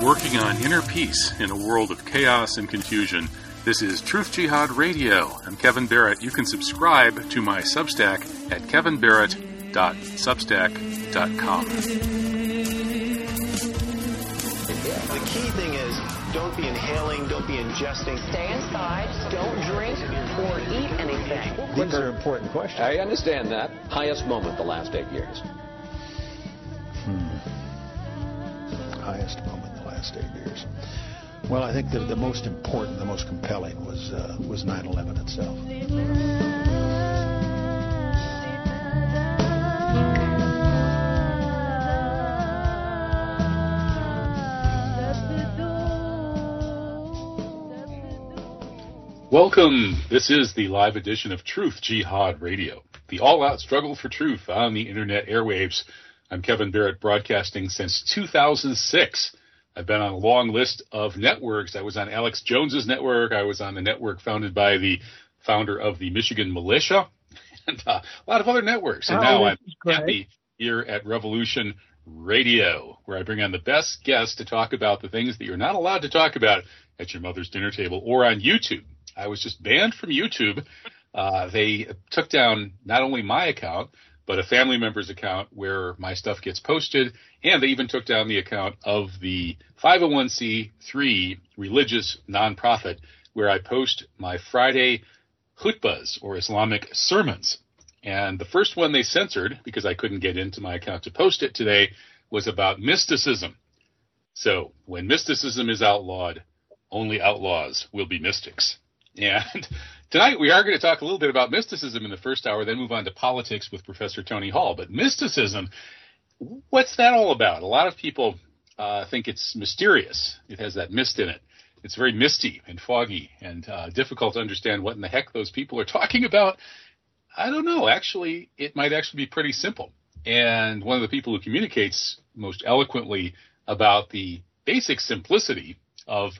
working on inner peace in a world of chaos and confusion. This is Truth Jihad Radio. I'm Kevin Barrett. You can subscribe to my Substack at kevinbarrett.substack.com. The key thing is don't be inhaling, don't be ingesting. Stay inside, don't drink or eat anything. These are important questions. I understand that. Highest moment the last eight years. Hmm. highest moment the last eight years. Well, I think the, the most important, the most compelling was uh, was 9/11 itself. Welcome. This is the live edition of Truth Jihad Radio, the all-out struggle for truth on the internet airwaves. I'm Kevin Barrett, broadcasting since 2006. I've been on a long list of networks. I was on Alex Jones's network. I was on the network founded by the founder of the Michigan Militia, and uh, a lot of other networks. And Oh, now I'm happy here at Revolution Radio, where I bring on the best guests to talk about the things that you're not allowed to talk about at your mother's dinner table or on YouTube. I was just banned from YouTube. Uh, they took down not only my account, but a family member's account where my stuff gets posted. And they even took down the account of the 501c3 religious nonprofit where I post my Friday khutbahs or Islamic sermons. And the first one they censored because I couldn't get into my account to post it today was about mysticism. So when mysticism is outlawed, only outlaws will be mystics. And tonight we are going to talk a little bit about mysticism in the first hour, then move on to politics with Professor Tony Hall. But mysticism, what's that all about? A lot of people uh, think it's mysterious. It has that mist in it. It's very misty and foggy and uh, difficult to understand what in the heck those people are talking about. I don't know. Actually, it might actually be pretty simple. And one of the people who communicates most eloquently about the basic simplicity of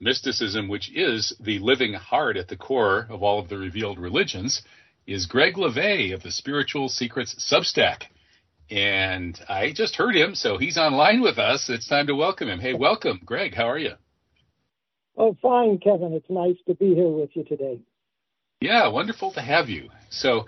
mysticism, which is the living heart at the core of all of the revealed religions, is Greg Leveille of the Spiritual Secrets Substack. And I just heard him, so he's online with us. It's time to welcome him. Hey, welcome, Greg. How are you? Oh, fine, Kevin. It's nice to be here with you today. Yeah, wonderful to have you. So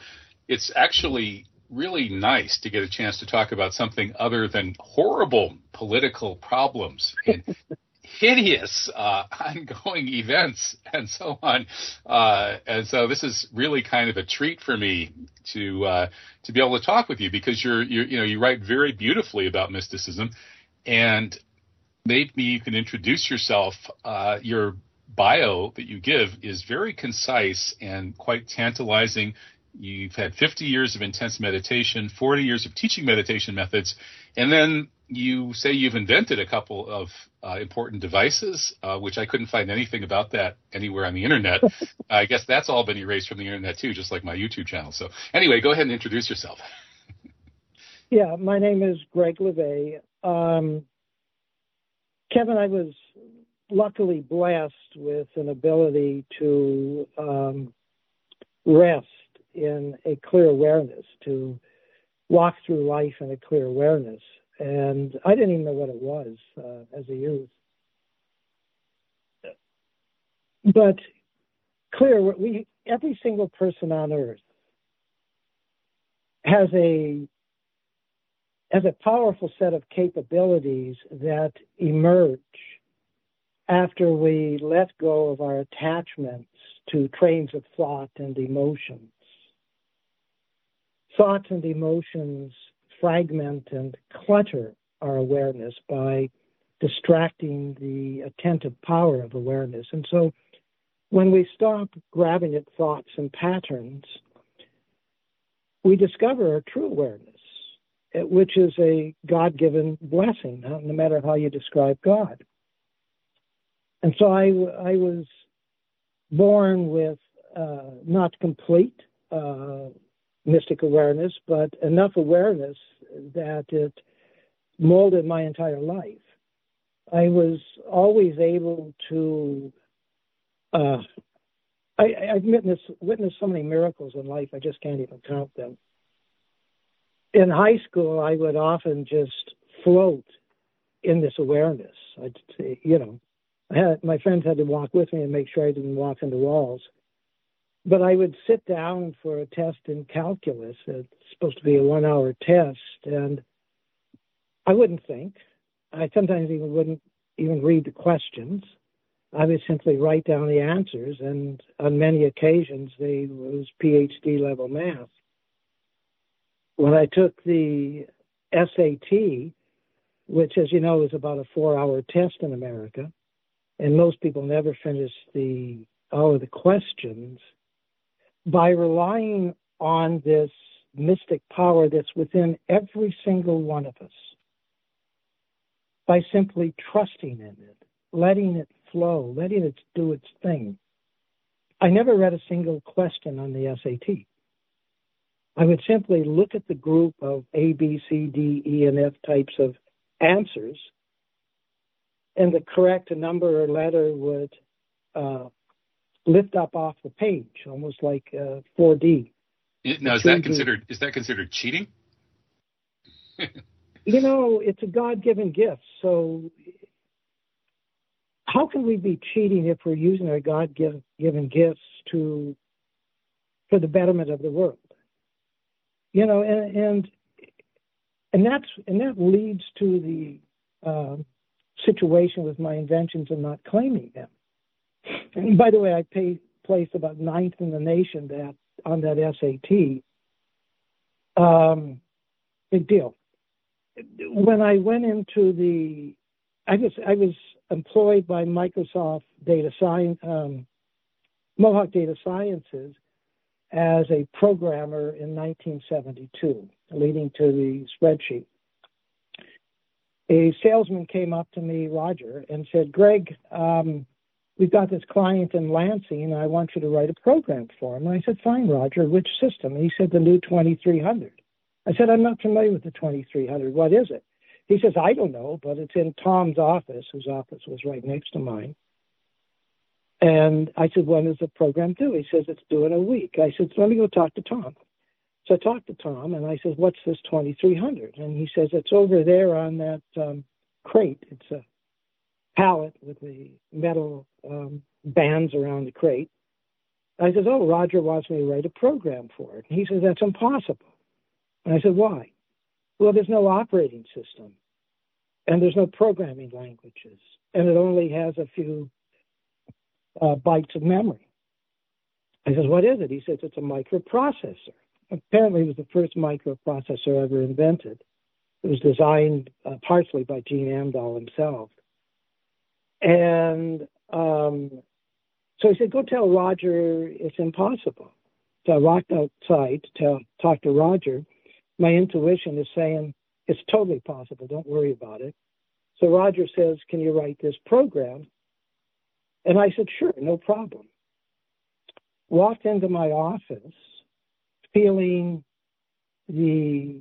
it's actually really nice to get a chance to talk about something other than horrible political problems and hideous uh, ongoing events and so on. Uh, and so this is really kind of a treat for me to uh, to be able to talk with you because you're, you're you know you write very beautifully about mysticism and maybe you can introduce yourself. Uh, your bio that you give is very concise and quite tantalizing. You've had 50 years of intense meditation, 40 years of teaching meditation methods, and then you say you've invented a couple of uh, important devices, uh, which I couldn't find anything about that anywhere on the internet. I guess that's all been erased from the internet too, just like my YouTube channel. So anyway, go ahead and introduce yourself. Yeah, my name is Greg Leveille. Um, Kevin, I was luckily blessed with an ability to um, rest in a clear awareness, to walk through life in a clear awareness. And I didn't even know what it was uh, as a youth. But clear, we every single person on earth has a has a powerful set of capabilities that emerge after we let go of our attachments to trains of thought and emotions. Thoughts and emotions fragment and clutter our awareness by distracting the attentive power of awareness. And so when we stop grabbing at thoughts and patterns, we discover our true awareness, eh, which is a God given blessing, no matter how you describe God. And so I, I was born with uh, not complete uh, mystic awareness, but enough awareness that it molded my entire life. I was always able to. Uh, I, I've witnessed witnessed so many miracles in life. I just can't even count them. In high school, I would often just float in this awareness. I'd you know, I had my friends had to walk with me and make sure I didn't walk into walls. But I would sit down for a test in calculus. It's supposed to be a one-hour test, and I wouldn't think. I sometimes even wouldn't even read the questions. I would simply write down the answers, and on many occasions they was PhD level math. When I took the SAT, which, as you know, is about a four-hour test in America, and most people never finish the all of the questions. By relying on this mystic power that's within every single one of us, by simply trusting in it, letting it flow, letting it do its thing. I never read a single question on the SAT. I would simply look at the group of A, B, C, D, E, and F types of answers, and the correct number or letter would uh, lift up off the page, almost like uh, 4D. Now, is that considered is that considered cheating? you know, it's a God-given gift. So, how can we be cheating if we're using our God-given gifts to for the betterment of the world? You know, and and and that's and that leads to the uh, situation with my inventions and not claiming them. And by the way, I pay, placed about ninth in the nation that on that SAT. Um, big deal. When I went into the, I was I was employed by Microsoft Data Science, um, Mohawk Data Sciences, as a programmer in 1972, leading to the spreadsheet. A salesman came up to me, Roger, and said, Greg, um, we've got this client in Lansing, and I want you to write a program for him. And I said, fine, Roger, which system? And he said, the new 2300. I said, I'm not familiar with the 2300. What is it? He says, I don't know, but it's in Tom's office, whose office was right next to mine. And I said, when does the program due? He says, it's due in a week. I said, let me go talk to Tom. So I talked to Tom and I said, what's this 2300? And he says, it's over there on that um, crate. It's a pallet with the metal um, bands around the crate. I says, oh, Roger wants me to write a program for it. And he says, that's impossible. And I said, why? Well, there's no operating system and there's no programming languages and it only has a few uh, bytes of memory. I says, what is it? He says, it's a microprocessor. Apparently, it was the first microprocessor ever invented. It was designed uh, partially by Gene Amdahl himself. And um, so he said, go tell Roger it's impossible. So I walked outside to tell, talk to Roger. My intuition is saying it's totally possible. Don't worry about it. So Roger says, can you write this program? And I said, sure, no problem. Walked into my office feeling the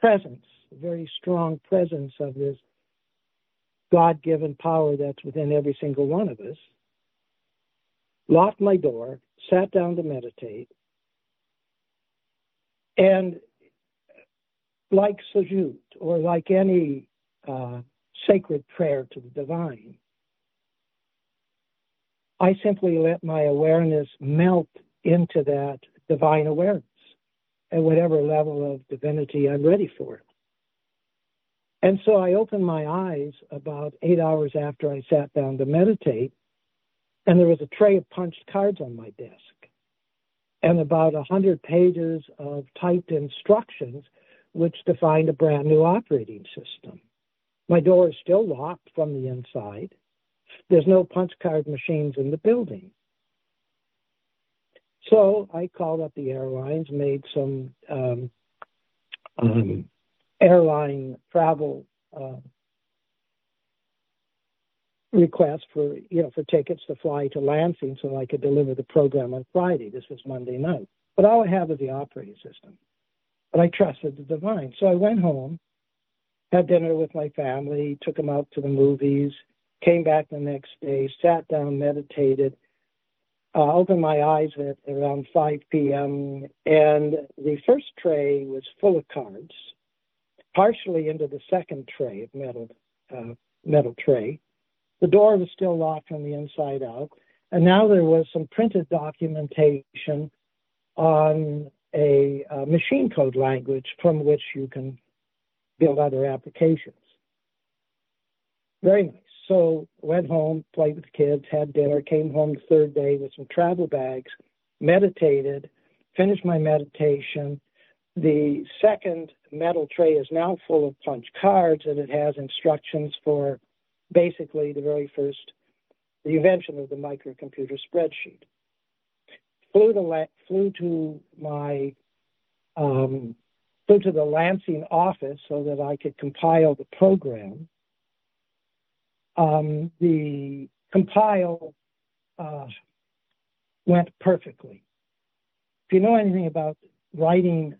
presence, the very strong presence of this God given power that's within every single one of us. Locked my door, sat down to meditate, and like Sajut, or like any uh, sacred prayer to the divine, I simply let my awareness melt into that divine awareness at whatever level of divinity I'm ready for. And so I opened my eyes about eight hours after I sat down to meditate, and there was a tray of punched cards on my desk and about a hundred pages of typed instructions which defined a brand new operating system. My door is still locked from the inside. There's no punch card machines in the building. So I called up the airlines, made some um, um, airline travel uh, requests for you know for tickets to fly to Lansing so I could deliver the program on Friday. This was Monday night, but all I have is the operating system. But I trusted the divine, so I went home, had dinner with my family, took them out to the movies, Came back the next day, sat down, meditated, uh, opened my eyes at around 5 p.m., and the first tray was full of cards, partially into the second tray of metal uh, metal tray. The door was still locked from the inside out. And now there was some printed documentation on a, a machine code language from which you can build other applications. Very nice. So went home, played with the kids, had dinner, came home the third day with some travel bags, meditated, finished my meditation. The second metal tray is now full of punch cards and it has instructions for basically the very first, the invention of the microcomputer spreadsheet. Flew to, flew to my, um, flew to the Lansing office so that I could compile the program um, the compile uh, went perfectly. If you know anything about writing,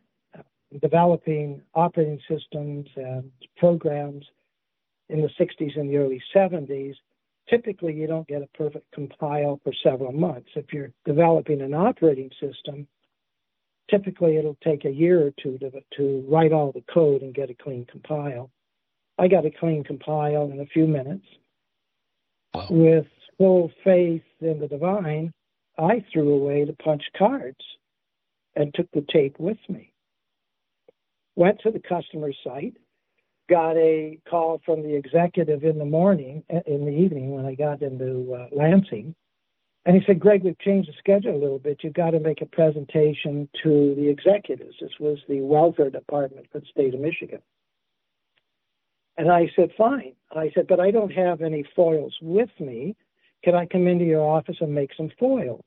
developing operating systems and programs in the 60s and the early 70s, typically you don't get a perfect compile for several months. If you're developing an operating system, typically it'll take a year or two to, to write all the code and get a clean compile. I got a clean compile in a few minutes. Wow. With full faith in the divine, I threw away the punch cards and took the tape with me. Went to the customer site, got a call from the executive in the morning, in the evening when I got into uh, Lansing. And he said, Greg, we've changed the schedule a little bit. You've got to make a presentation to the executives. This was the welfare department for the state of Michigan. And I said, fine. I said, but I don't have any foils with me. Can I come into your office and make some foils?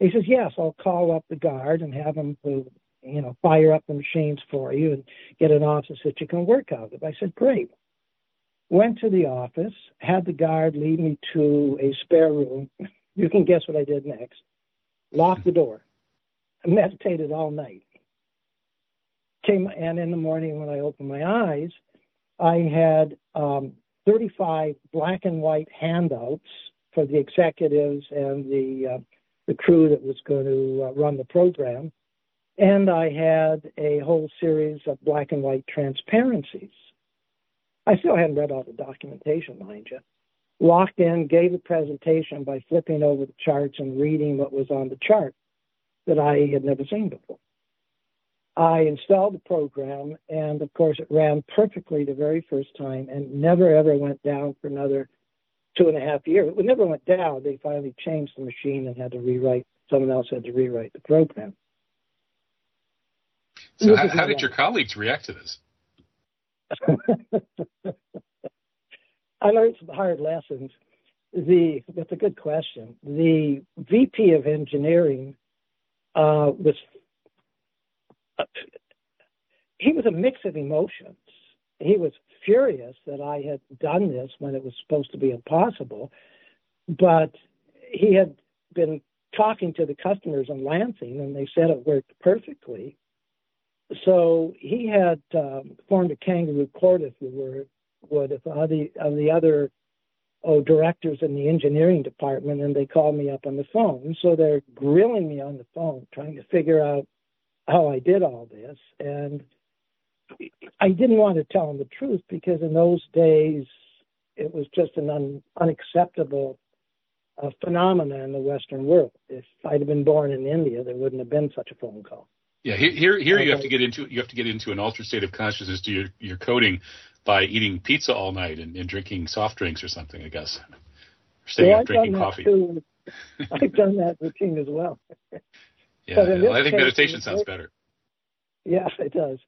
He says, yes, I'll call up the guard and have to, you know, fire up the machines for you and get an office that you can work out of. I said, great. Went to the office, had the guard lead me to a spare room. You can guess what I did next. Locked the door. I meditated all night. Came and in the morning when I opened my eyes, I had um, 35 black and white handouts for the executives and the uh, the crew that was going to uh, run the program, and I had a whole series of black and white transparencies. I still hadn't read all the documentation, mind you. Locked in, gave a presentation by flipping over the charts and reading what was on the chart that I had never seen before. I installed the program, and of course, it ran perfectly the very first time and never ever went down for another two and a half years. It never went down. They finally changed the machine and had to rewrite, someone else had to rewrite the program. So, how, how did your colleagues react to this? I learned some hard lessons. The that's a good question. The VP of engineering uh, was he was a mix of emotions. He was furious that I had done this when it was supposed to be impossible, but he had been talking to the customers in Lansing, and they said it worked perfectly. So he had um, formed a kangaroo court, if you were, would, of the the other oh, directors in the engineering department, and they called me up on the phone. So they're grilling me on the phone, trying to figure out how I did all this. And I didn't want to tell them the truth because in those days it was just an un, unacceptable uh, phenomenon in the Western world. If I'd have been born in India, there wouldn't have been such a phone call. Yeah, here, here, you have to get into you have to get into an altered state of consciousness to your, your coding by eating pizza all night and, and drinking soft drinks or something. I guess, or staying well, up drinking coffee. Too. I've done that routine as well. Yeah, well, I think case, meditation sounds better. Yeah, it does.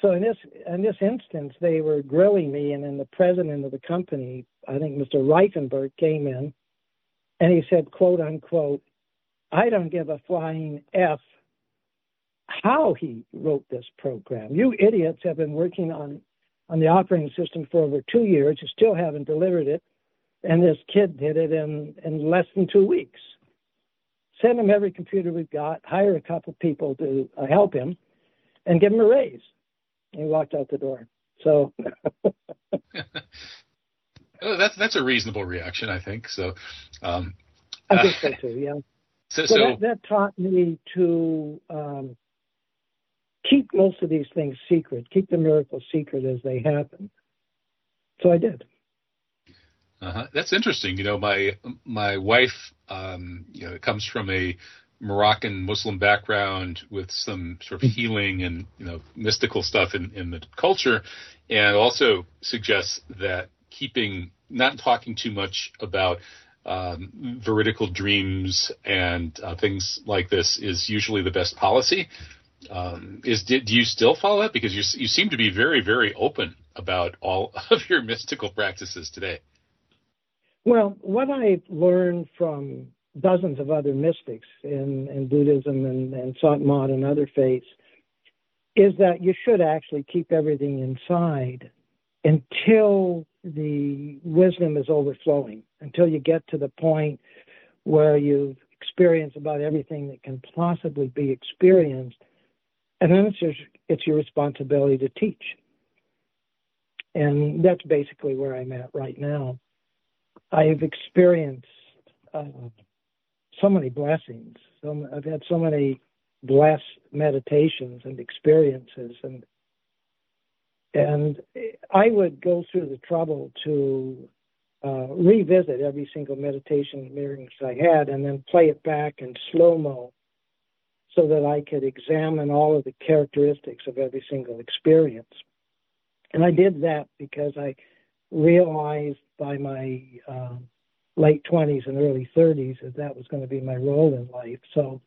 So in this in this instance, they were grilling me, and then the president of the company, I think Mr. Reifenberg, came in, and he said, "quote unquote," I don't give a flying f how he wrote this program. You idiots have been working on on the operating system for over two years. You still haven't delivered it, and this kid did it in in less than two weeks send him every computer we've got, hire a couple people to uh, help him, and give him a raise. And he walked out the door. So. that's that's a reasonable reaction, I think. So. Um, I think so too. Yeah. So, so, so that, that, taught me to um, keep most of these things secret, keep the miracles secret as they happen. So I did. Uh-huh. That's interesting. You know, my my wife, um, you know, comes from a Moroccan Muslim background with some sort of healing and you know mystical stuff in, in the culture, and also suggests that keeping not talking too much about um, veridical dreams and uh, things like this is usually the best policy. Um, is do you still follow that because you you seem to be very very open about all of your mystical practices today? Well, what I've learned from dozens of other mystics in, in Buddhism and, and Sant Mat and other faiths is that you should actually keep everything inside until the wisdom is overflowing, until you get to the point where you've experienced about everything that can possibly be experienced. And then it's your, it's your responsibility to teach. And that's basically where I'm at right now. I've experienced uh, so many blessings. So I've had so many blessed meditations and experiences, and and I would go through the trouble to uh, revisit every single meditation experience I had, and then play it back in slow mo, so that I could examine all of the characteristics of every single experience. And I did that because I realized by my uh, late 20s and early 30s that that was going to be my role in life. So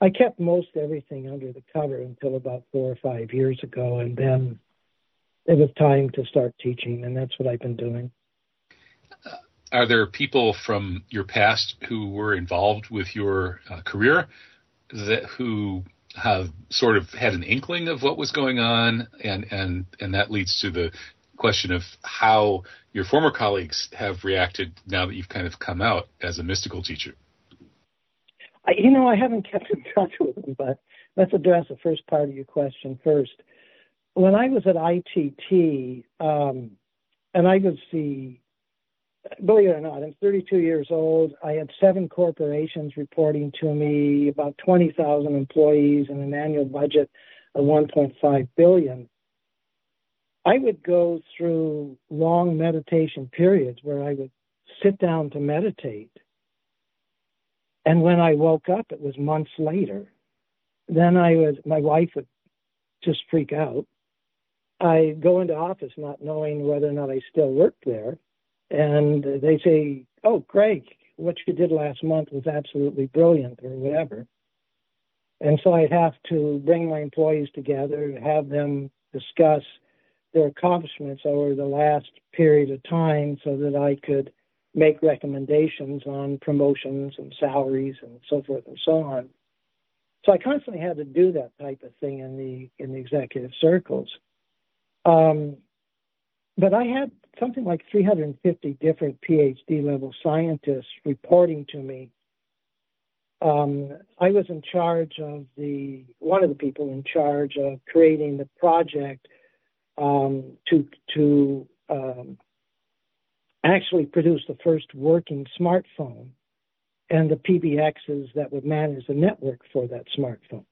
I kept most everything under the cover until about four or five years ago, and then it was time to start teaching, and that's what I've been doing. Are there people from your past who were involved with your uh, career that who have sort of had an inkling of what was going on, and and and that leads to the question of how your former colleagues have reacted now that you've kind of come out as a mystical teacher. I, you know, I haven't kept in touch with them, but let's address the first part of your question first. When I was at ITT, um, and I was the, believe it or not, I'm 32 years old. I had seven corporations reporting to me, about 20,000 employees, and an annual budget of 1.5 billion. I would go through long meditation periods where I would sit down to meditate. And when I woke up, it was months later. Then I was, my wife would just freak out. I go into office not knowing whether or not I still worked there. And they say, Oh, Craig, what you did last month was absolutely brilliant or whatever. And so I'd have to bring my employees together, have them discuss their accomplishments over the last period of time so that I could make recommendations on promotions and salaries and so forth and so on. So I constantly had to do that type of thing in the in the executive circles. Um, but I had something like 350 different PhD level scientists reporting to me. Um, I was in charge of the one of the people in charge of creating the project um, to to um, actually produce the first working smartphone and the PBXs that would manage the network for that smartphone.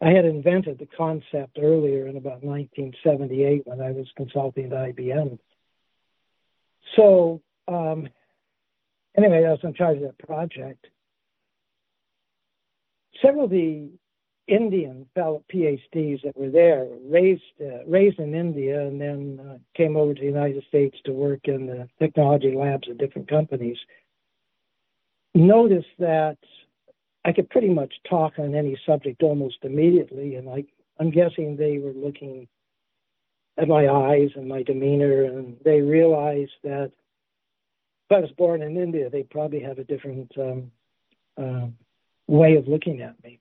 I had invented the concept earlier in about 1978 when I was consulting at IBM. So, um, anyway, I was in charge of that project. Several of the Indian fellow PhDs that were there, raised uh, raised in India, and then uh, came over to the United States to work in the technology labs of different companies. Noticed that I could pretty much talk on any subject almost immediately, and I, I'm guessing they were looking at my eyes and my demeanor, and they realized that if I was born in India, they'd probably have a different um, uh, way of looking at me.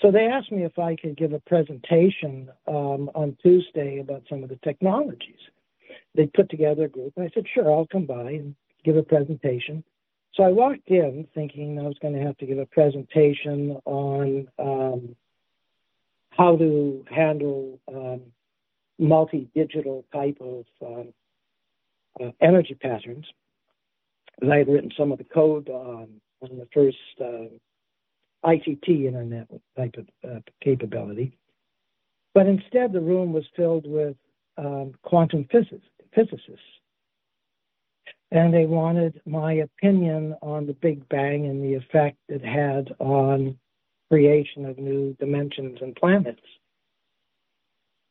So they asked me if I could give a presentation um, on Tuesday about some of the technologies. They put together a group, and I said, sure, I'll come by and give a presentation. So I walked in thinking I was going to have to give a presentation on um, how to handle um, multi-digital type of um, uh, energy patterns. And I had written some of the code on, on the first uh, ICT internet type of uh, capability. But instead, the room was filled with um, quantum physicists. and they wanted my opinion on the Big Bang and the effect it had on creation of new dimensions and planets.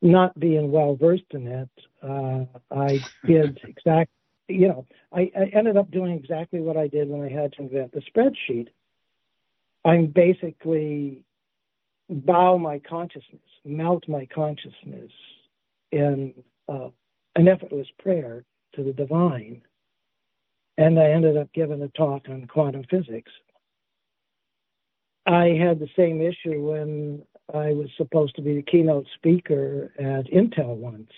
Not being well versed in it, uh, I did exact. You know, I, I ended up doing exactly what I did when I had to invent the spreadsheet. I'm basically bow my consciousness, melt my consciousness in uh, an effortless prayer to the divine. And I ended up giving a talk on quantum physics. I had the same issue when I was supposed to be the keynote speaker at Intel once.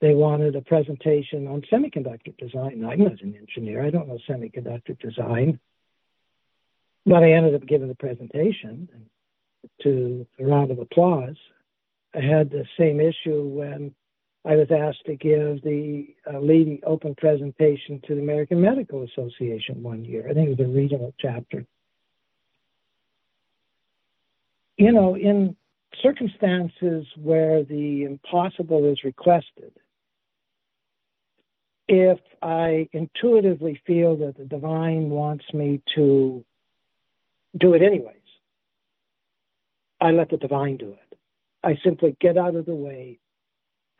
They wanted a presentation on semiconductor design. I'm not an engineer, I don't know semiconductor design. But I ended up giving the presentation to a round of applause. I had the same issue when I was asked to give the uh, leading open presentation to the American Medical Association one year. I think it was a regional chapter. You know, in circumstances where the impossible is requested, if I intuitively feel that the divine wants me to do it anyways, I let the divine do it. I simply get out of the way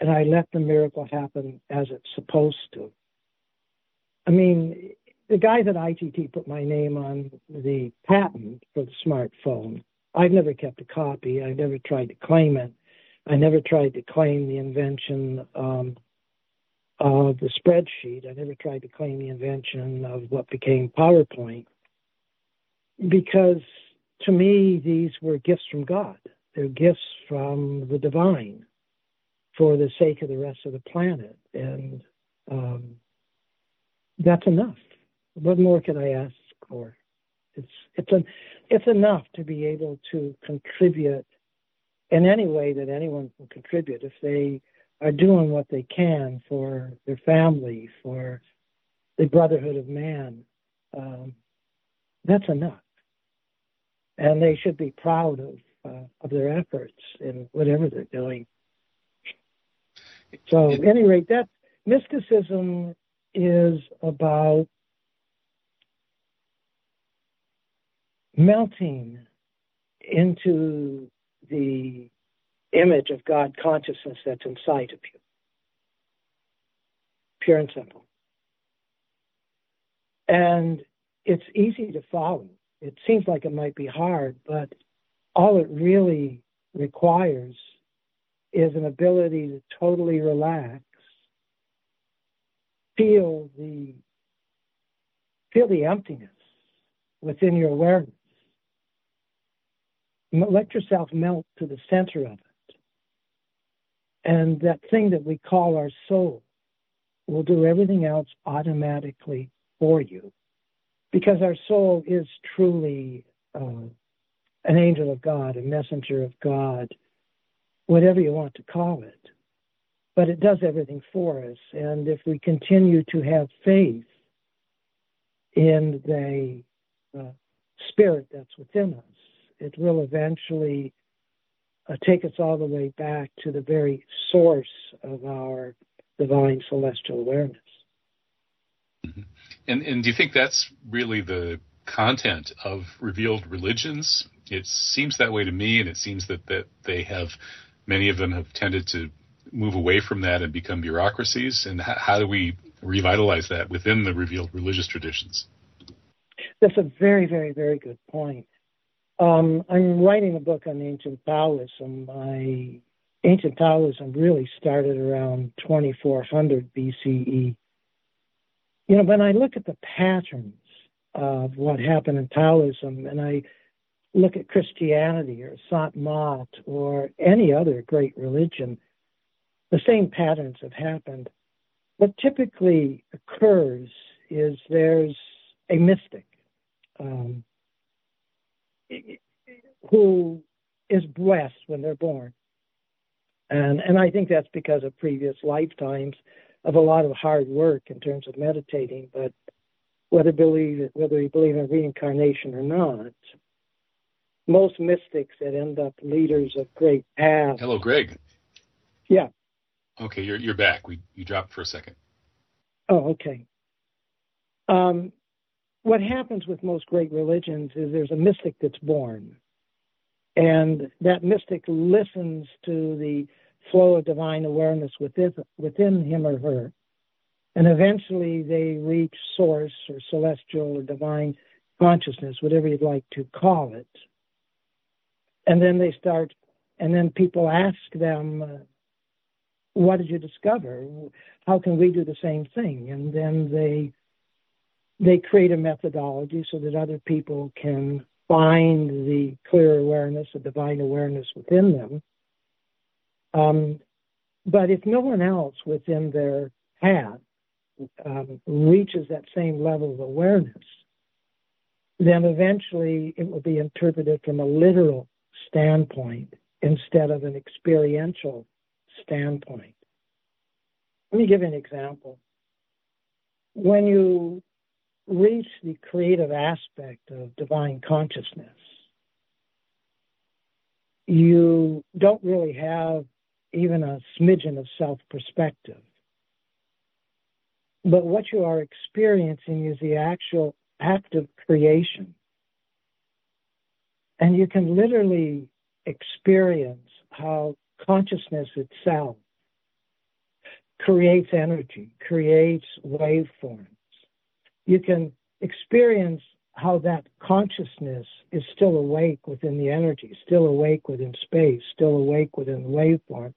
and I let the miracle happen as it's supposed to. I mean, the guy that ITT put my name on the patent for the smartphone, I've never kept a copy. I never tried to claim it. I never tried to claim the invention um, of the spreadsheet. I never tried to claim the invention of what became PowerPoint because to me, these were gifts from God. They're gifts from the divine for the sake of the rest of the planet. And um, that's enough. What more can I ask for? It's it's a, it's enough to be able to contribute in any way that anyone can contribute if they are doing what they can for their family, for the brotherhood of man. Um, that's enough, and they should be proud of uh, of their efforts in whatever they're doing. So, at any rate, that mysticism is about melting into the image of God consciousness that's inside of you. Pure and simple. And it's easy to follow. It seems like it might be hard, but all it really requires is an ability to totally relax, feel the feel the emptiness within your awareness. Let yourself melt to the center of it. And that thing that we call our soul will do everything else automatically for you. Because our soul is truly uh, an angel of God, a messenger of God, whatever you want to call it. But it does everything for us. And if we continue to have faith in the uh, spirit that's within us, it will eventually uh, take us all the way back to the very source of our divine celestial awareness. Mm-hmm. And, and do you think that's really the content of revealed religions? It seems that way to me, and it seems that, that they have many of them have tended to move away from that and become bureaucracies. And how, how do we revitalize that within the revealed religious traditions? That's a very, very, very good point. Um, I'm writing a book on ancient Taoism. I, ancient Taoism really started around 2400 BCE. You know, when I look at the patterns of what happened in Taoism, and I look at Christianity or Sant Mat or any other great religion, the same patterns have happened. What typically occurs is there's a mystic um, who is blessed when they're born. And, and I think that's because of previous lifetimes of a lot of hard work in terms of meditating. But whether believe whether you believe in reincarnation or not, most mystics that end up leaders of great paths. Hello, Greg. Yeah. Okay, you're you're back. We you dropped for a second. Oh, okay. Um, what happens with most great religions is there's a mystic that's born, and that mystic listens to the flow of divine awareness within within him or her, and eventually they reach source or celestial or divine consciousness, whatever you'd like to call it. And then they start, and then people ask them, uh, "What did you discover? How can we do the same thing?" And then they they create a methodology so that other people can find the clear awareness, the divine awareness within them. Um, but if no one else within their path um, reaches that same level of awareness, then eventually it will be interpreted from a literal standpoint instead of an experiential standpoint. Let me give you an example. When you reach the creative aspect of divine consciousness, you don't really have even a smidgen of self perspective. But what you are experiencing is the actual act of creation. And you can literally experience how consciousness itself creates energy, creates waveforms you can experience how that consciousness is still awake within the energy, still awake within space, still awake within waveforms.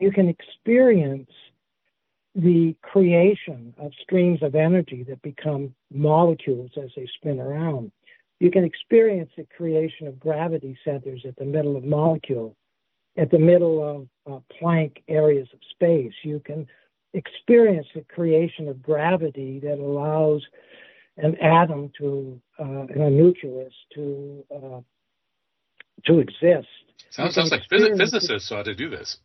You can experience the creation of streams of energy that become molecules as they spin around. You can experience the creation of gravity centers at the middle of molecule, at the middle of uh, Planck areas of space. You can experience the creation of gravity that allows an atom to uh, a nucleus to uh, to exist. Sounds, sounds like phys- physicists ought to do this.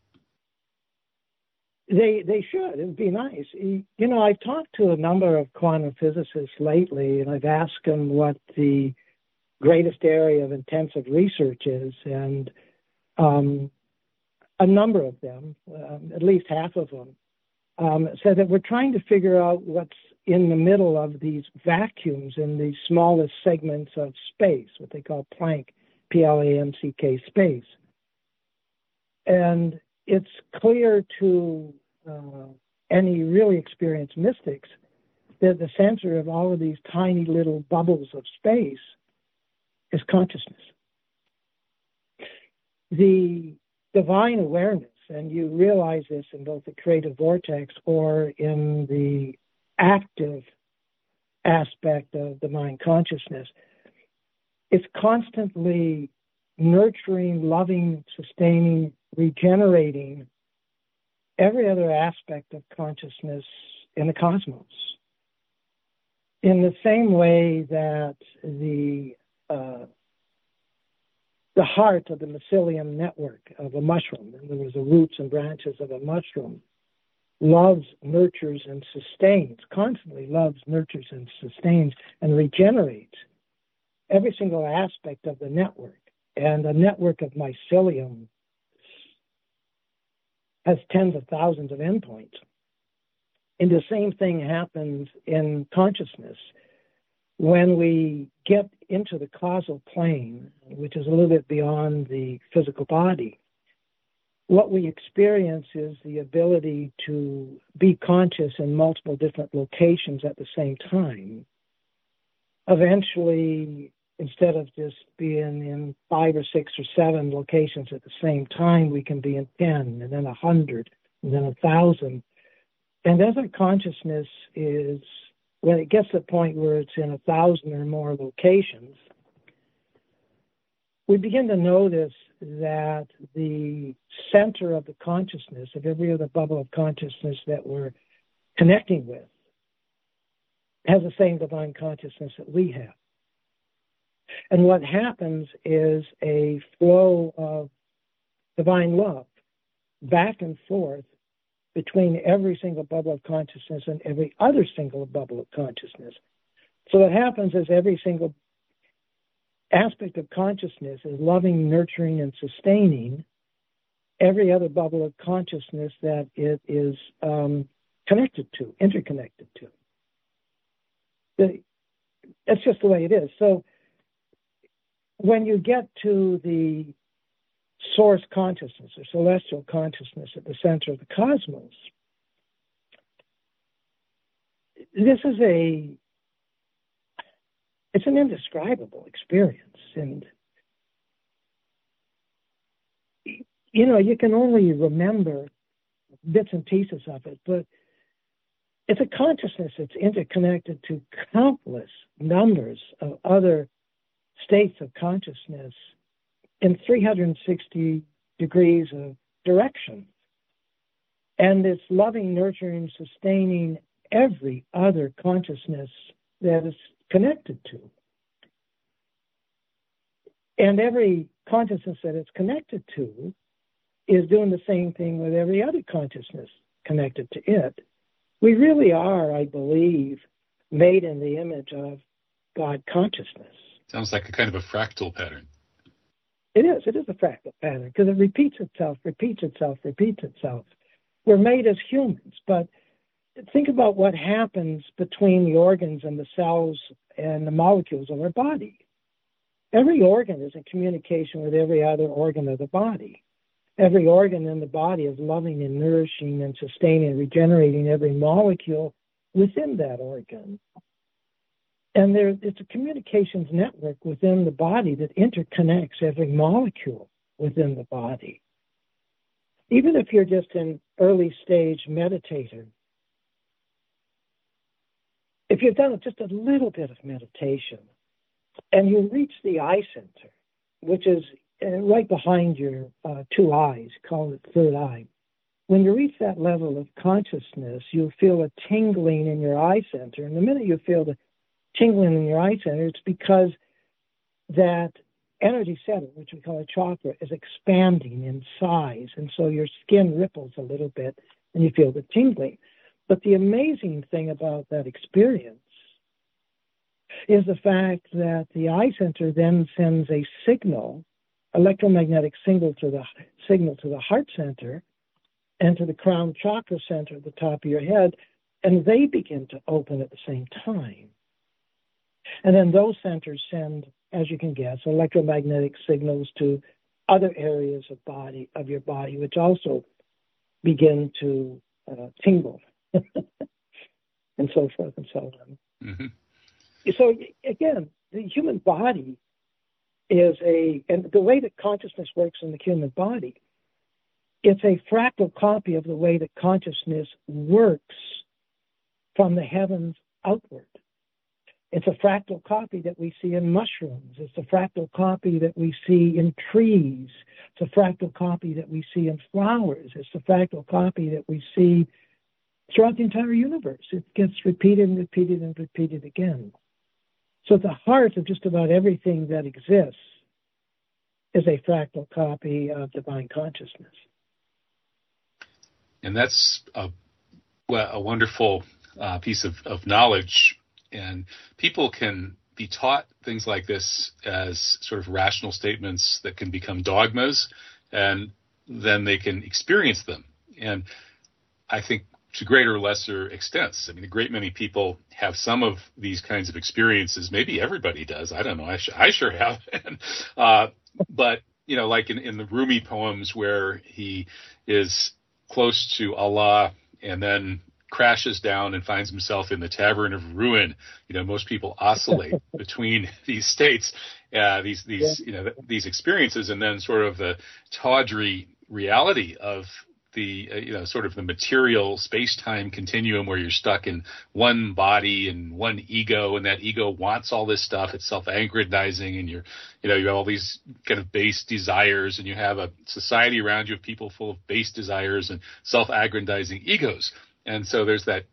They they should. It'd be nice. You know, I've talked to a number of quantum physicists lately, and I've asked them what the greatest area of intensive research is, and um, a number of them, um, at least half of them, so that we're trying to figure out what's in the middle of these vacuums in the smallest segments of space, what they call Planck, P L A N C K space. And it's clear to uh, any really experienced mystics that the center of all of these tiny little bubbles of space is consciousness. The divine awareness and you realize this in both the creative vortex or in the active aspect of the mind consciousness. It's constantly nurturing, loving, sustaining, regenerating every other aspect of consciousness in the cosmos. In the same way that the uh, the heart of the mycelium network of a mushroom. And there was the roots and branches of a mushroom. Loves, nurtures, and sustains, constantly loves, nurtures, and sustains, and regenerates every single aspect of the network. And a network of mycelium has tens of thousands of endpoints. And the same thing happens in consciousness when we get into the causal plane, which is a little bit beyond the physical body, what we experience is the ability to be conscious in multiple different locations at the same time. Eventually, instead of just being in five or six or seven locations at the same time, we can be in 10 and then a 100 and then a 1,000. And as our consciousness is when it gets to the point where it's in a thousand or more locations, we begin to notice that the center of the consciousness of every other bubble of consciousness that we're connecting with has the same divine consciousness that we have. And what happens is a flow of divine love back and forth between every single bubble of consciousness and every other single bubble of consciousness. So what happens is every single aspect of consciousness is loving, nurturing, and sustaining every other bubble of consciousness that it is um, connected to, interconnected to. it's just the way it is. So when you get to the source consciousness or celestial consciousness at the center of the cosmos, this is a it's an indescribable experience. And you know you can only remember bits and pieces of it but it's a consciousness that's interconnected to countless numbers of other states of consciousness in 360 degrees of direction. And it's loving, nurturing, sustaining every other consciousness that is connected to. And every consciousness that it's connected to is doing the same thing with every other consciousness connected to it. We really are, I believe, made in the image of God consciousness. Sounds like a kind of a fractal pattern. It is. It is a fractal pattern because it repeats itself, repeats itself, repeats itself. We're made as humans, but think about what happens between the organs and the cells and the molecules of our body. Every organ is in communication with every other organ of the body. Every organ in the body is loving and nourishing and sustaining and regenerating every molecule within that organ. And there, it's a communications network within the body that interconnects every molecule within the body. Even if you're just an early stage meditator, if you've done just a little bit of meditation and you reach the eye center, which is uh, right behind your uh, two eyes, call it third eye. When you reach that level of consciousness, you'll feel a tingling in your eye center. And the minute you feel the tingling in your eye center, it's because that energy center, which we call a chakra, is expanding in size. And so your skin ripples a little bit and you feel the tingling. But the amazing thing about that experience is the fact that the eye center then sends a signal electromagnetic signal to the signal to the heart center and to the crown chakra center at the top of your head, and they begin to open at the same time. And then those centers send, as you can guess, electromagnetic signals to other areas of body of your body, which also begin to uh, tingle, and so forth and so on. Mm-hmm. So again, the human body is a, and the way that consciousness works in the human body, it's a fractal copy of the way that consciousness works from the heavens outward. It's a fractal copy that we see in mushrooms. It's a fractal copy that we see in trees. It's a fractal copy that we see in flowers. It's a fractal copy that we see throughout the entire universe. It gets repeated and repeated and repeated again. So the heart of just about everything that exists is a fractal copy of divine consciousness. And that's a, a wonderful uh, piece of, of knowledge. And people can be taught things like this as sort of rational statements that can become dogmas, and then they can experience them. And I think to greater or lesser extents. I mean, a great many people have some of these kinds of experiences. Maybe everybody does. I don't know. I, sh- I sure have. uh, but you know, like in, in the Rumi poems where he is close to Allah and then crashes down and finds himself in the tavern of ruin. You know, most people oscillate between these states, uh, these these you know these experiences, and then sort of the tawdry reality of the uh, you know sort of the material space-time continuum where you're stuck in one body and one ego and that ego wants all this stuff. It's self-aggrandizing and you're you know you have all these kind of base desires and you have a society around you of people full of base desires and self-aggrandizing egos and so there's that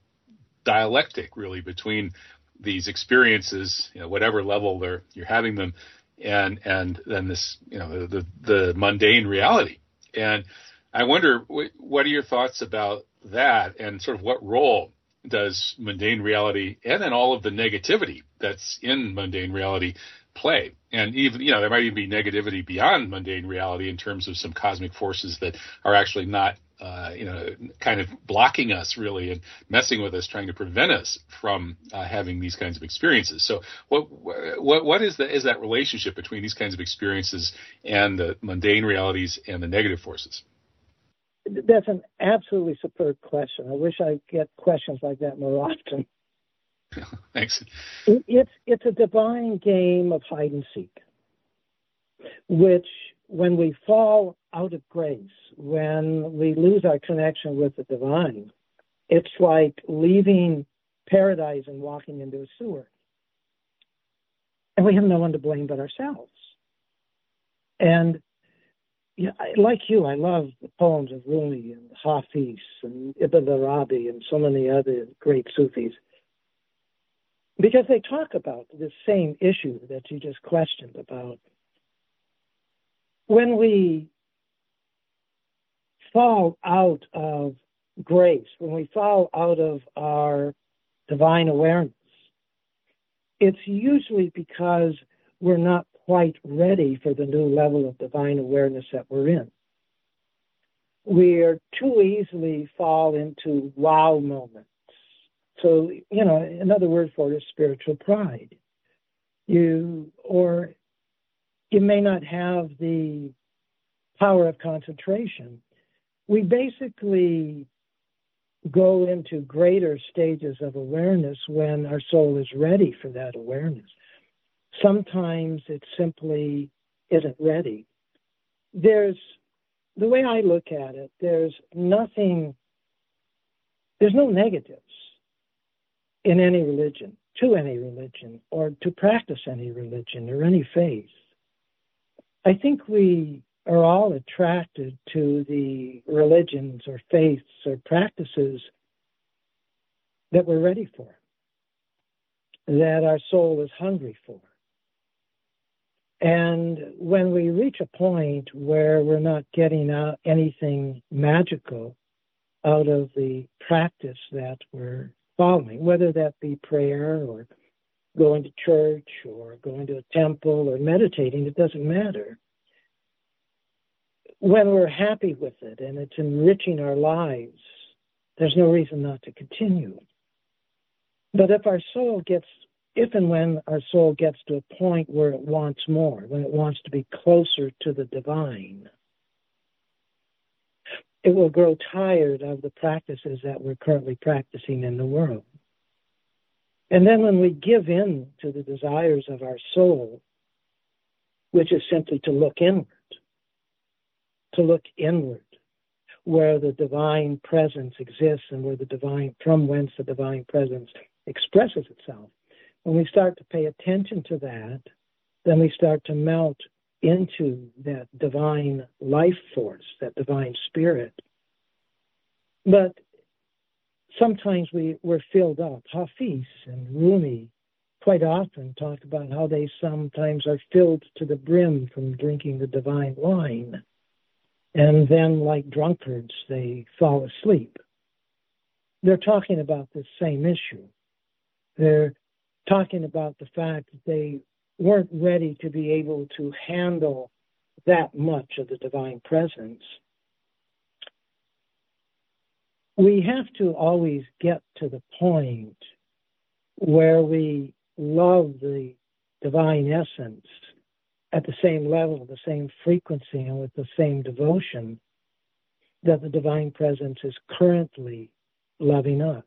dialectic really between these experiences you know whatever level they're you're having them and and then this you know the the, the mundane reality and I wonder what are your thoughts about that, and sort of what role does mundane reality and then all of the negativity that's in mundane reality play? And even you know there might even be negativity beyond mundane reality in terms of some cosmic forces that are actually not uh, you know, kind of blocking us really and messing with us, trying to prevent us from uh, having these kinds of experiences. So, what what what is the is that relationship between these kinds of experiences and the mundane realities and the negative forces? That's an absolutely superb question. I wish I get questions like that more often. Thanks. It's it's a divine game of hide and seek, which when we fall out of grace, when we lose our connection with the divine, it's like leaving paradise and walking into a sewer. And we have no one to blame but ourselves. And yeah, like you, I love the poems of Rumi and Hafiz and Ibn Arabi and so many other great Sufis because they talk about the same issue that you just questioned about. When we fall out of grace, when we fall out of our divine awareness, it's usually because we're not quite ready for the new level of divine awareness that we're in. We are too easily fall into wow moments so, you know, another word for it is spiritual pride. You, or you may not have the power of concentration. We basically go into greater stages of awareness when our soul is ready for that awareness. Sometimes it simply isn't ready. There's the way I look at it, there's nothing, there's no negatives in any religion, to any religion, or to practice any religion or any faith. I think we are all attracted to the religions or faiths or practices that we're ready for, that our soul is hungry for. And when we reach a point where we're not getting out anything magical out of the practice that we're following, whether that be prayer or going to church or going to a temple or meditating, it doesn't matter. When we're happy with it and it's enriching our lives, there's no reason not to continue. But if our soul gets, if and when our soul gets to a point where it wants more, when it wants to be closer to the divine, it will grow tired of the practices that we're currently practicing in the world. And then when we give in to the desires of our soul, which is simply to look inward, to look inward, where the divine presence exists and where the divine, from whence the divine presence expresses itself. When we start to pay attention to that, then we start to melt into that divine life force, that divine spirit. But sometimes we, we're filled up. Hafiz and Rumi quite often talk about how they sometimes are filled to the brim from drinking the divine wine. And then, like drunkards, they fall asleep. They're talking about the same issue. They're talking about the fact that they weren't ready to be able to handle that much of the divine presence. We have to always get to the point where we love the divine essence at the same level, the same frequency, and with the same devotion that the divine presence is currently loving us.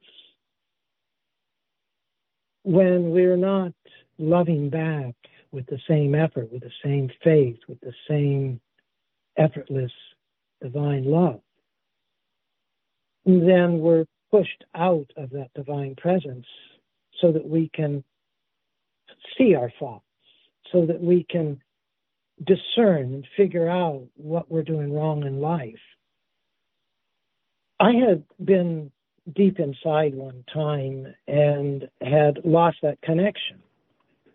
When we're not loving back with the same effort, with the same faith, with the same effortless divine love, then we're pushed out of that divine presence so that we can see our faults, so that we can discern and figure out what we're doing wrong in life. I had been deep inside one time and had lost that connection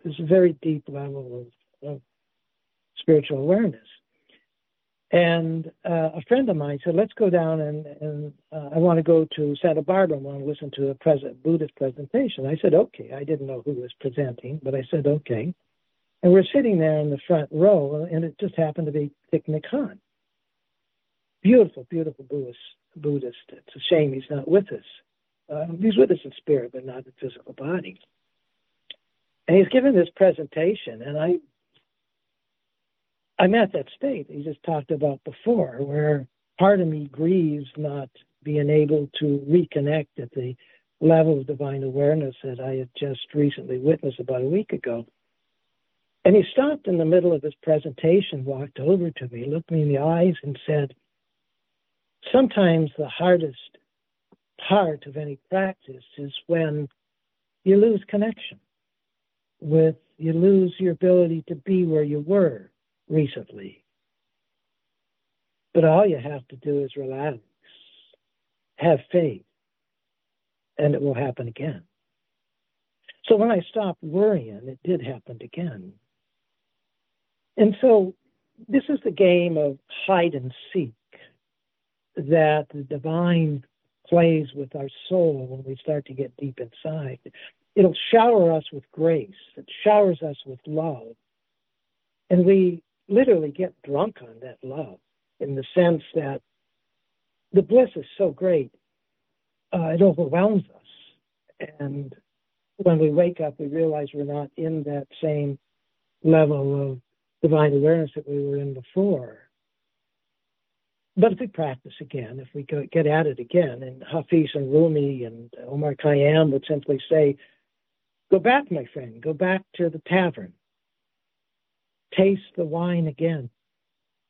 is a very deep level of, of spiritual awareness. And uh, a friend of mine said, "Let's go down and, and uh, I want to go to Santa Barbara. I want to listen to a present Buddhist presentation." I said, "Okay." I didn't know who was presenting, but I said, "Okay." And we're sitting there in the front row, and it just happened to be Thich Nhat Hanh. Beautiful, beautiful Buddhist Buddhist. It's a shame he's not with us. Um, he's with us in spirit, but not in physical body. And he's given this presentation, and I, I'm at that state he just talked about before, where part of me grieves not being able to reconnect at the level of divine awareness that I had just recently witnessed about a week ago. And he stopped in the middle of his presentation, walked over to me, looked me in the eyes, and said, Sometimes the hardest part of any practice is when you lose connection with, you lose your ability to be where you were recently. But all you have to do is relax, have faith, and it will happen again. So when I stopped worrying, it did happen again. And so this is the game of hide and seek that the divine plays with our soul when we start to get deep inside. It'll shower us with grace, it showers us with love. And we literally get drunk on that love in the sense that the bliss is so great, uh, it overwhelms us. And when we wake up, we realize we're not in that same level of divine awareness that we were in before. But if we practice again, if we go, get at it again, and Hafiz and Rumi and Omar Khayyam would simply say, Go back, my friend, go back to the tavern. Taste the wine again.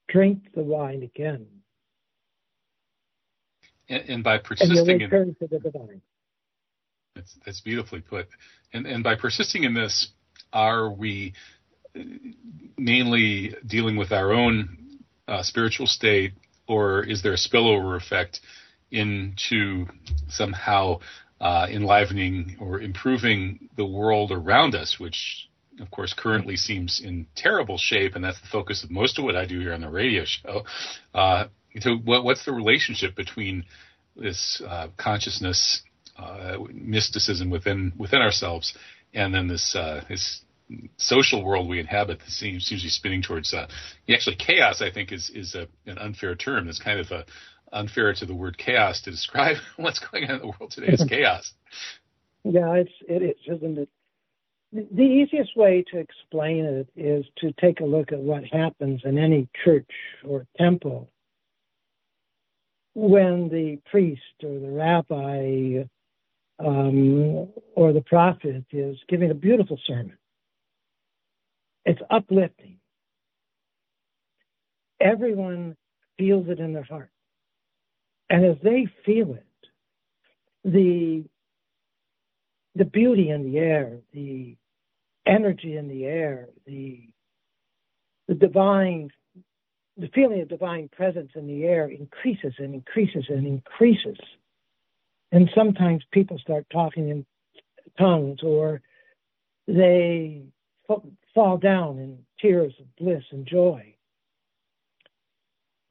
Drink the wine again. And, and by persisting and in to the divine. That's, that's beautifully put. And, and by persisting in this, are we mainly dealing with our own uh, spiritual state, or is there a spillover effect into somehow uh, enlivening or improving the world around us, which of course currently seems in terrible shape, and that's the focus of most of what I do here on the radio show. Uh, so, what, what's the relationship between this uh, consciousness, uh, mysticism within within ourselves, and then this uh, this social world we inhabit that seems seems to be spinning towards uh, actually chaos. I think is is a, an unfair term. It's kind of a unfair to the word chaos to describe what's going on in the world today as chaos. Yeah, it's it is, isn't it? The easiest way to explain it is to take a look at what happens in any church or temple when the priest or the rabbi um, or the prophet is giving a beautiful sermon it's uplifting. Everyone feels it in their heart. And as they feel it, the the beauty in the air, the energy in the air, the the divine the feeling of divine presence in the air increases and increases and increases. And sometimes people start talking in tongues or they fall down in tears of bliss and joy.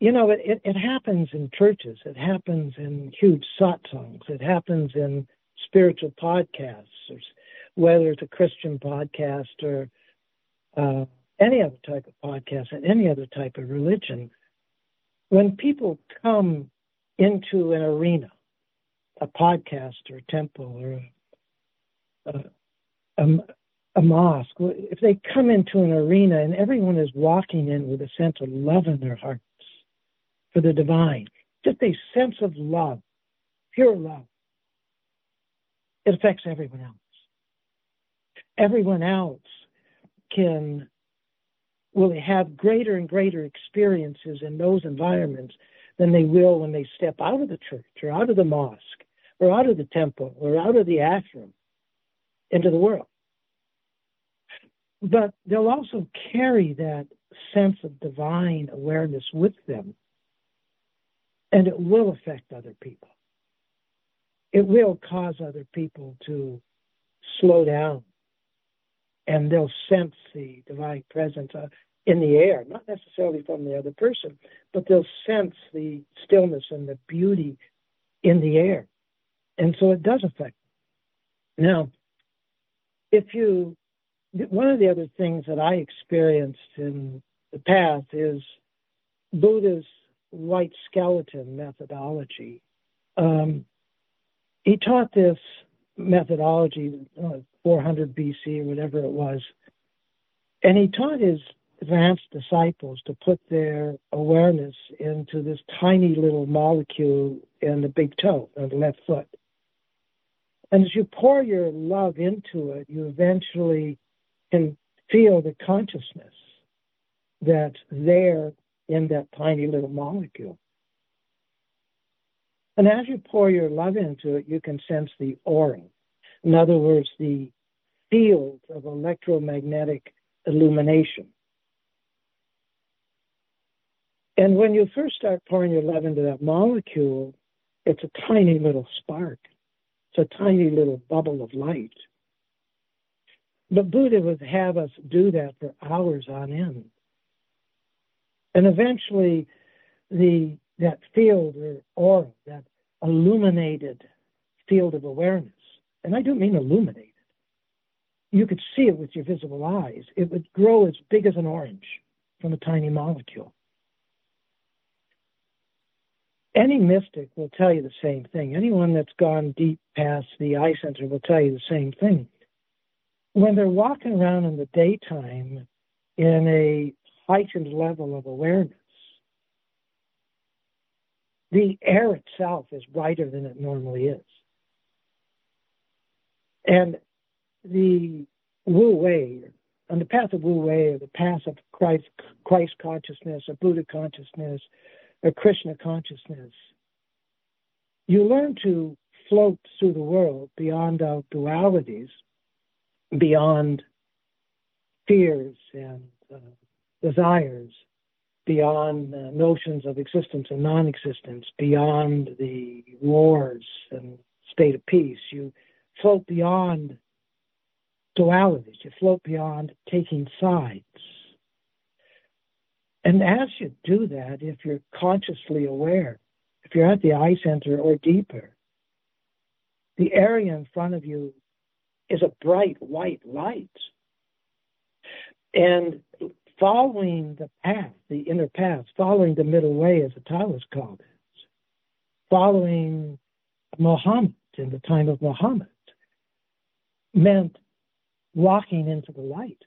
You know, it, it, it happens in churches, it happens in huge satsangs, it happens in spiritual podcasts, or whether it's a Christian podcast or uh, any other type of podcast and any other type of religion. When people come into an arena, a podcast or a temple or a, a, a, a mosque, if they come into an arena and everyone is walking in with a sense of love in their hearts for the divine, just a sense of love, pure love, it affects everyone else. Everyone else can will have greater and greater experiences in those environments than they will when they step out of the church or out of the mosque or out of the temple or out of the ashram into the world but they'll also carry that sense of divine awareness with them, and it will affect other people. It will cause other people to slow down, and they'll sense the divine presence uh, in the air, not necessarily from the other person, but they'll sense the stillness and the beauty in the air. And so it does affect them. Now, if you one of the other things that I experienced in the past is Buddha's white skeleton methodology. um, he taught this methodology, uh, 400 BC or whatever it was, and he taught his advanced disciples to put their awareness into this tiny little molecule in the big toe on the left foot. And as you pour your love into it, you eventually can feel the consciousness that's there in that tiny little molecule. And as you pour your love into it, you can sense the aura. In other words, the field of electromagnetic illumination. And when you first start pouring your love into that molecule, it's a tiny little spark. It's a tiny little bubble of light. But Buddha would have us do that for hours on end. And eventually, the that field or aura, that illuminated field of awareness, and I do mean illuminated. You could see it with your visible eyes. It would grow as big as an orange from a tiny molecule. Any mystic will tell you the same thing. Anyone that's gone deep past the eye center will tell you the same thing. When they're walking around in the daytime in a heightened level of awareness, the air itself is brighter than it normally is. And the Wu Wei, on the path of Wu Wei, or the path of Christ, Christ consciousness, or Buddha consciousness, or Krishna consciousness, you learn to float through the world beyond our dualities, beyond fears and uh, desires, beyond uh, notions of existence and non existence, beyond the wars and state of peace. You float beyond dualities, you float beyond taking sides. And as you do that, if you're consciously aware, if you're at the eye center or deeper, the area in front of you is a bright white light. And following the path, the inner path, following the middle way, as the Taoists called it, following Muhammad in the time of Muhammad, meant walking into the light,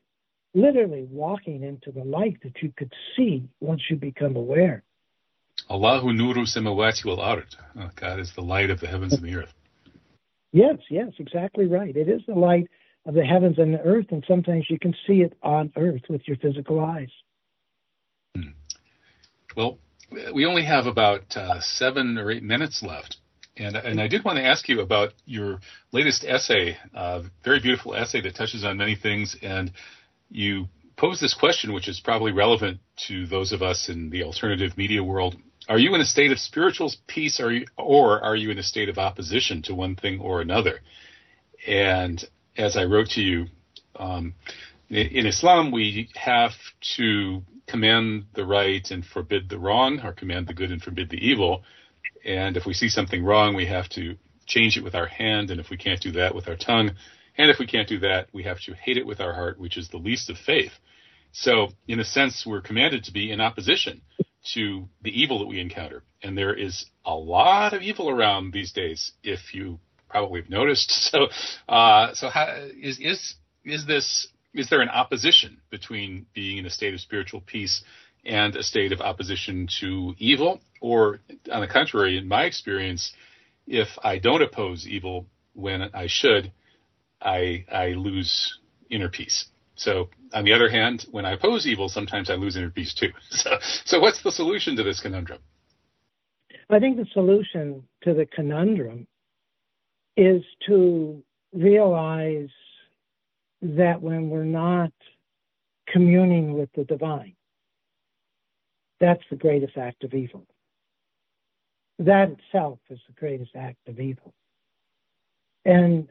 literally walking into the light that you could see once you become aware. Allahu nuru samawati wal ard. Oh, God is the light of the heavens and the earth. Yes, yes, exactly right. It is the light of the heavens and the earth, and sometimes you can see it on earth with your physical eyes. Hmm. Well, we only have about uh, seven or eight minutes left. And, and I did want to ask you about your latest essay, uh, very beautiful essay that touches on many things. And you pose this question, which is probably relevant to those of us in the alternative media world. Are you in a state of spiritual peace, or, or are you in a state of opposition to one thing or another? And as I wrote to you, um, in Islam, we have to command the right and forbid the wrong, or command the good and forbid the evil. And if we see something wrong, we have to change it with our hand. And if we can't do that with our tongue, and if we can't do that, we have to hate it with our heart, which is the least of faith. So, in a sense, we're commanded to be in opposition to the evil that we encounter. And there is a lot of evil around these days, if you probably have noticed. So, uh, so how, is is is this? Is there an opposition between being in a state of spiritual peace and a state of opposition to evil? Or, on the contrary, in my experience, if I don't oppose evil when I should, I I lose inner peace. So, on the other hand, when I oppose evil, sometimes I lose inner peace too. So, so what's the solution to this conundrum? I think the solution to the conundrum is to realize that when we're not communing with the divine, that's the greatest act of evil. That itself is the greatest act of evil. And,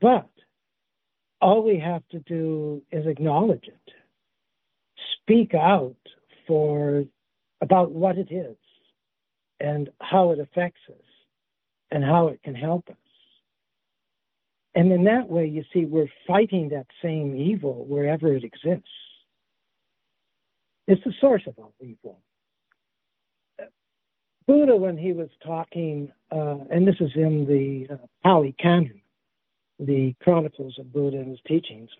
but all we have to do is acknowledge it, speak out for about what it is and how it affects us and how it can help us. And in that way, you see, we're fighting that same evil wherever it exists. It's the source of all evil. Buddha, when he was talking, uh, and this is in the uh, Pali Canon, the Chronicles of Buddha and his teachings,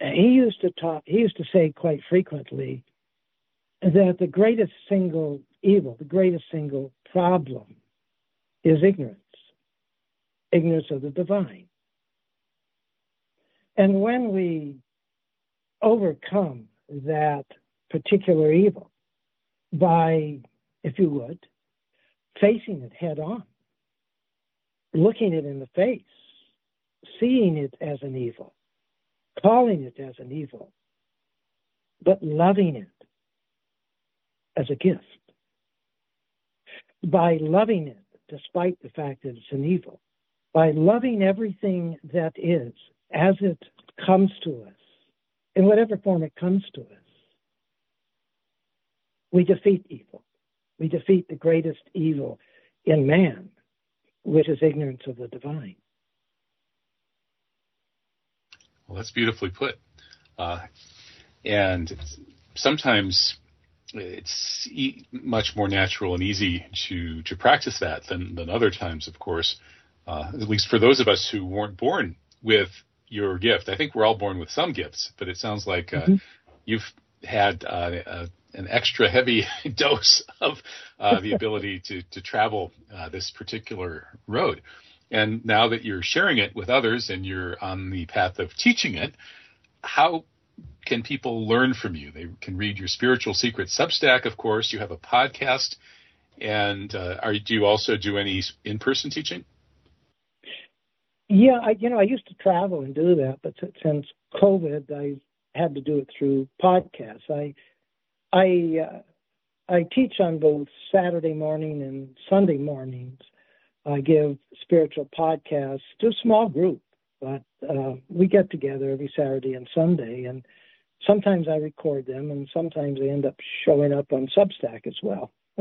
he used to talk. He used to say quite frequently that the greatest single evil, the greatest single problem, is ignorance, ignorance of the divine. And when we overcome that particular evil by, if you would, facing it head on, looking it in the face, seeing it as an evil, calling it as an evil, but loving it as a gift. By loving it, despite the fact that it's an evil, by loving everything that is as it comes to us, in whatever form it comes to us, we defeat evil. We defeat the greatest evil in man, which is ignorance of the divine. Well, that's beautifully put. Uh, and sometimes it's e- much more natural and easy to to practice that than than other times, of course. Uh, at least for those of us who weren't born with your gift. I think we're all born with some gifts, but it sounds like uh, mm-hmm. you've had uh, an extra heavy dose of uh, the ability to to travel uh, this particular road. And now that you're sharing it with others and you're on the path of teaching it, how can people learn from you? They can read your Spiritual Secret Substack, of course. You have a podcast, and uh, are, do you also do any in-person teaching? Yeah, I, you know, I used to travel and do that, but since COVID, I had to do it through podcasts. I, I, uh, I teach on both Saturday morning and Sunday mornings. I give spiritual podcasts to a small group, but uh, we get together every Saturday and Sunday, and sometimes I record them, and sometimes they end up showing up on Substack as well.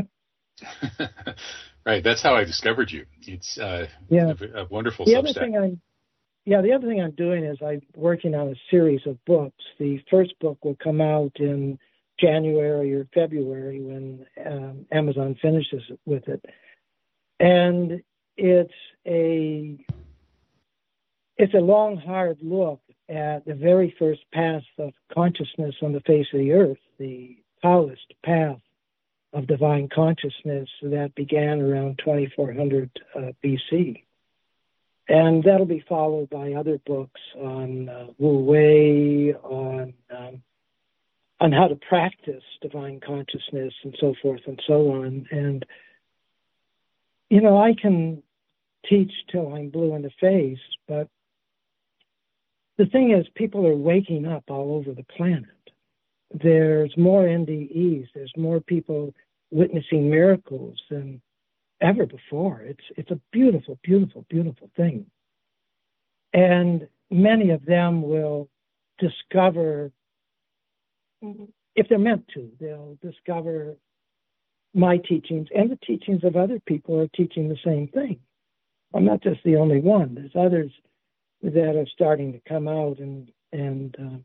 right, that's how I discovered you. It's uh, yeah. a, a wonderful the Substack. Other thing I'm, yeah, the other thing I'm doing is I'm working on a series of books. The first book will come out in January or February when um, Amazon finishes with it, and it's a it's a long, hard look at the very first path of consciousness on the face of the earth, the Taoist path of divine consciousness that began around 2400 uh, BC. And that'll be followed by other books on uh, Wu Wei, on um, on how to practice divine consciousness, and so forth and so on. And you know, I can teach till I'm blue in the face, but the thing is, people are waking up all over the planet. There's more NDEs. There's more people witnessing miracles than ever before. It's it's a beautiful, beautiful, beautiful thing. And many of them will discover, if they're meant to, they'll discover my teachings and the teachings of other people are teaching the same thing. I'm not just the only one. There's others that are starting to come out and and uh,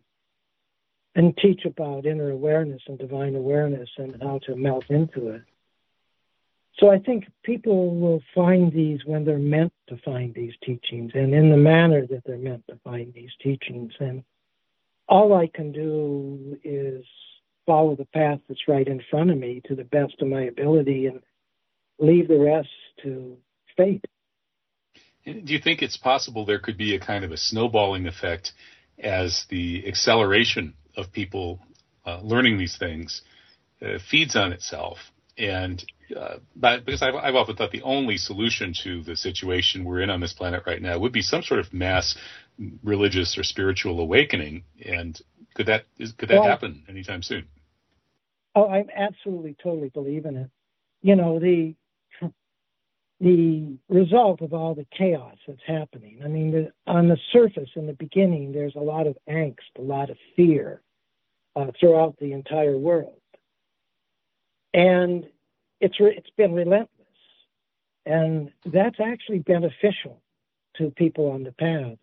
and teach about inner awareness and divine awareness and how to melt into it. So I think people will find these when they're meant to find these teachings and in the manner that they're meant to find these teachings. And all I can do is follow the path that's right in front of me to the best of my ability and leave the rest to fate. Do you think it's possible there could be a kind of a snowballing effect as the acceleration of people uh, learning these things uh, feeds on itself? And uh, but because I've, I've often thought the only solution to the situation we're in on this planet right now would be some sort of mass religious or spiritual awakening. And could that is, could that well, happen anytime soon? Oh, I absolutely, totally believe in it. You know, the the result of all the chaos that's happening. I mean, the, on the surface, in the beginning, there's a lot of angst, a lot of fear uh, throughout the entire world, and it's re- it's been relentless, and that's actually beneficial to people on the path.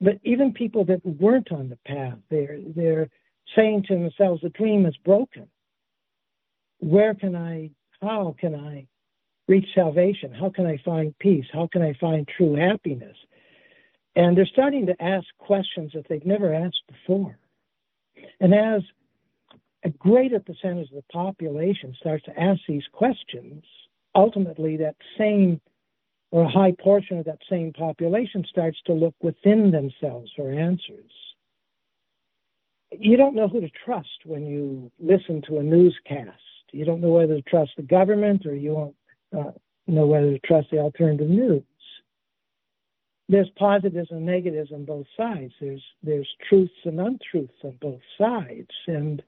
But even people that weren't on the path, they're they're saying to themselves, "The dream is broken. Where can I how can I reach salvation? How can I find peace? How can I find true happiness? And they're starting to ask questions that they've never asked before. And as a greater percentage of the population starts to ask these questions, ultimately that same or a high portion of that same population starts to look within themselves for answers. You don't know who to trust when you listen to a newscast. You don't know whether to trust the government or you won't uh, know whether to trust the alternative news. There's positives and negatives on both sides. There's there's truths and untruths on both sides. And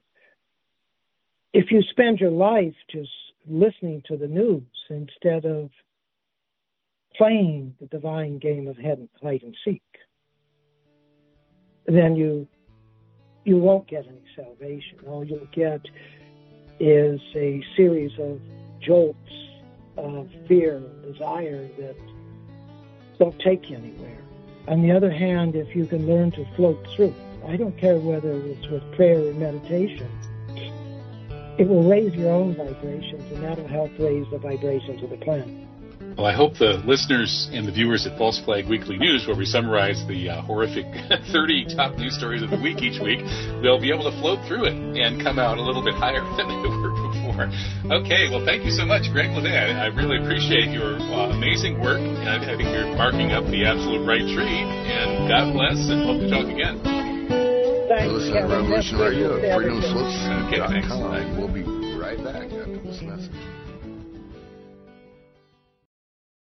if you spend your life just listening to the news instead of playing the divine game of hide and seek, then you you won't get any salvation. All you'll get is a series of jolts of fear and desire that don't take you anywhere. On the other hand, if you can learn to float through, I don't care whether it's with prayer or meditation, it will raise your own vibrations and that'll help raise the vibrations of the planet. Well, I hope the listeners and the viewers at False Flag Weekly News, where we summarize the uh, horrific 30 top news stories of the week each week, they'll be able to float through it and come out a little bit higher than they were before. Okay, well, thank you so much, Greg Leveille. I, really appreciate your uh, amazing work, and I, think you're marking up the absolute right tree. And God bless, and hope to talk again. Thanks, Listen to Revolution Radio at freedomslips.com. Okay, thanks. We'll be right back after this message.